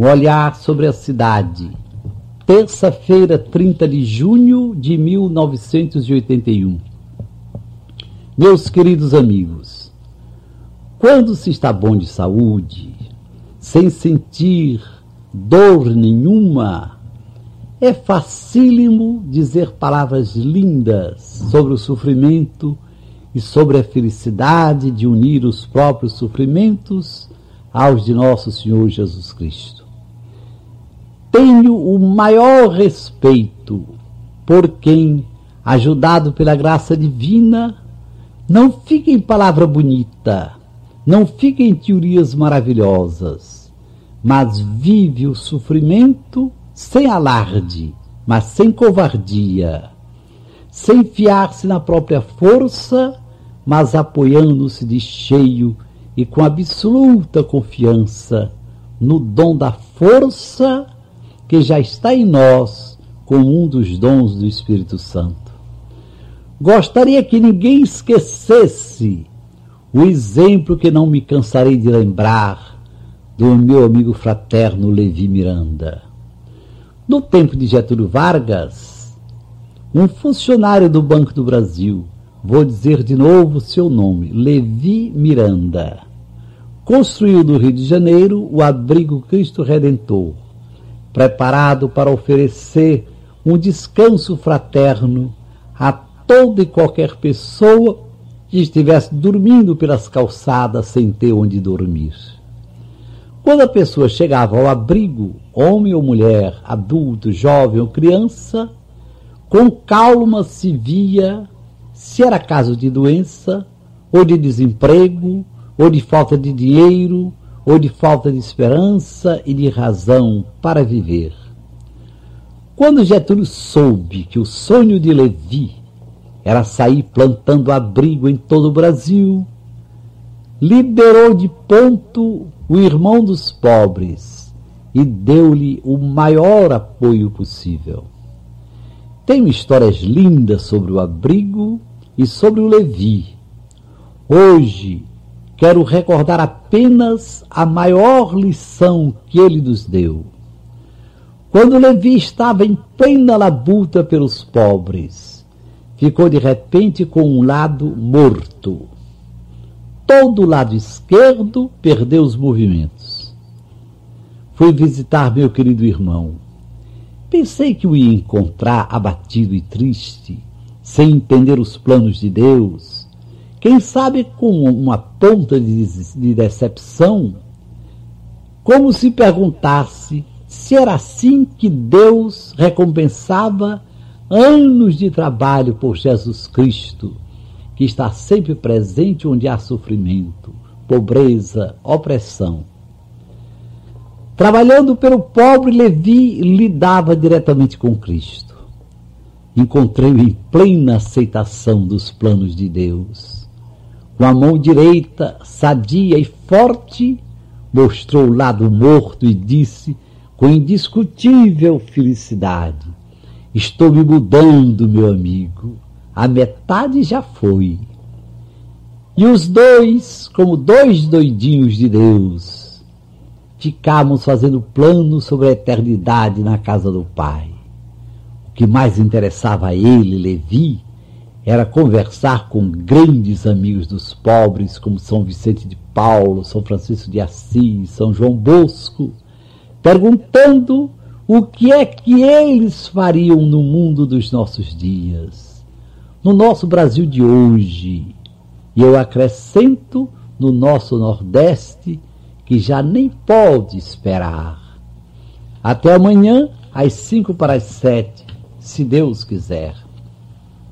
Um olhar sobre a cidade. Terça-feira, 30 de junho de 1981. Meus queridos amigos, quando se está bom de saúde, sem sentir dor nenhuma, é facílimo dizer palavras lindas sobre o sofrimento e sobre a felicidade de unir os próprios sofrimentos aos de nosso Senhor Jesus Cristo. Tenho o maior respeito por quem, ajudado pela graça divina, não fica em palavra bonita, não fica em teorias maravilhosas, mas vive o sofrimento sem alarde, mas sem covardia, sem fiar-se na própria força, mas apoiando-se de cheio e com absoluta confiança no dom da força que já está em nós como um dos dons do Espírito Santo. Gostaria que ninguém esquecesse o exemplo que não me cansarei de lembrar do meu amigo fraterno Levi Miranda. No tempo de Getúlio Vargas, um funcionário do Banco do Brasil, vou dizer de novo seu nome, Levi Miranda, construiu no Rio de Janeiro o abrigo Cristo Redentor, preparado para oferecer um descanso fraterno a toda e qualquer pessoa que estivesse dormindo pelas calçadas sem ter onde dormir. Quando a pessoa chegava ao abrigo, homem ou mulher, adulto, jovem ou criança, com calma se via se era caso de doença, ou de desemprego, ou de falta de dinheiro, ou de falta de esperança e de razão para viver. Quando Getúlio soube que o sonho de Levi era sair plantando abrigo em todo o Brasil, liberou de ponto o irmão dos pobres e deu-lhe o maior apoio possível. Tenho histórias lindas sobre o abrigo e sobre o Levi. Hoje quero recordar apenas a maior lição que ele nos deu. Quando Levi estava em plena labuta pelos pobres, ficou de repente com um lado morto. Todo o lado esquerdo perdeu os movimentos. Fui visitar meu querido irmão. Pensei que o ia encontrar abatido e triste, sem entender os planos de Deus quem sabe com uma ponta de, de decepção, como se perguntasse se era assim que Deus recompensava anos de trabalho por Jesus Cristo, que está sempre presente onde há sofrimento, pobreza, opressão. Trabalhando pelo pobre, Levi lidava diretamente com Cristo. Encontrei-o em plena aceitação dos planos de Deus com a mão direita, sadia e forte, mostrou o lado morto e disse com indiscutível felicidade: Estou me mudando, meu amigo. A metade já foi. E os dois, como dois doidinhos de Deus, ficamos fazendo planos sobre a eternidade na casa do Pai. O que mais interessava a ele, Levi, era conversar com grandes amigos dos pobres, como São Vicente de Paulo, São Francisco de Assis, São João Bosco, perguntando o que é que eles fariam no mundo dos nossos dias, no nosso Brasil de hoje. E eu acrescento no nosso Nordeste, que já nem pode esperar. Até amanhã, às cinco para as sete, se Deus quiser.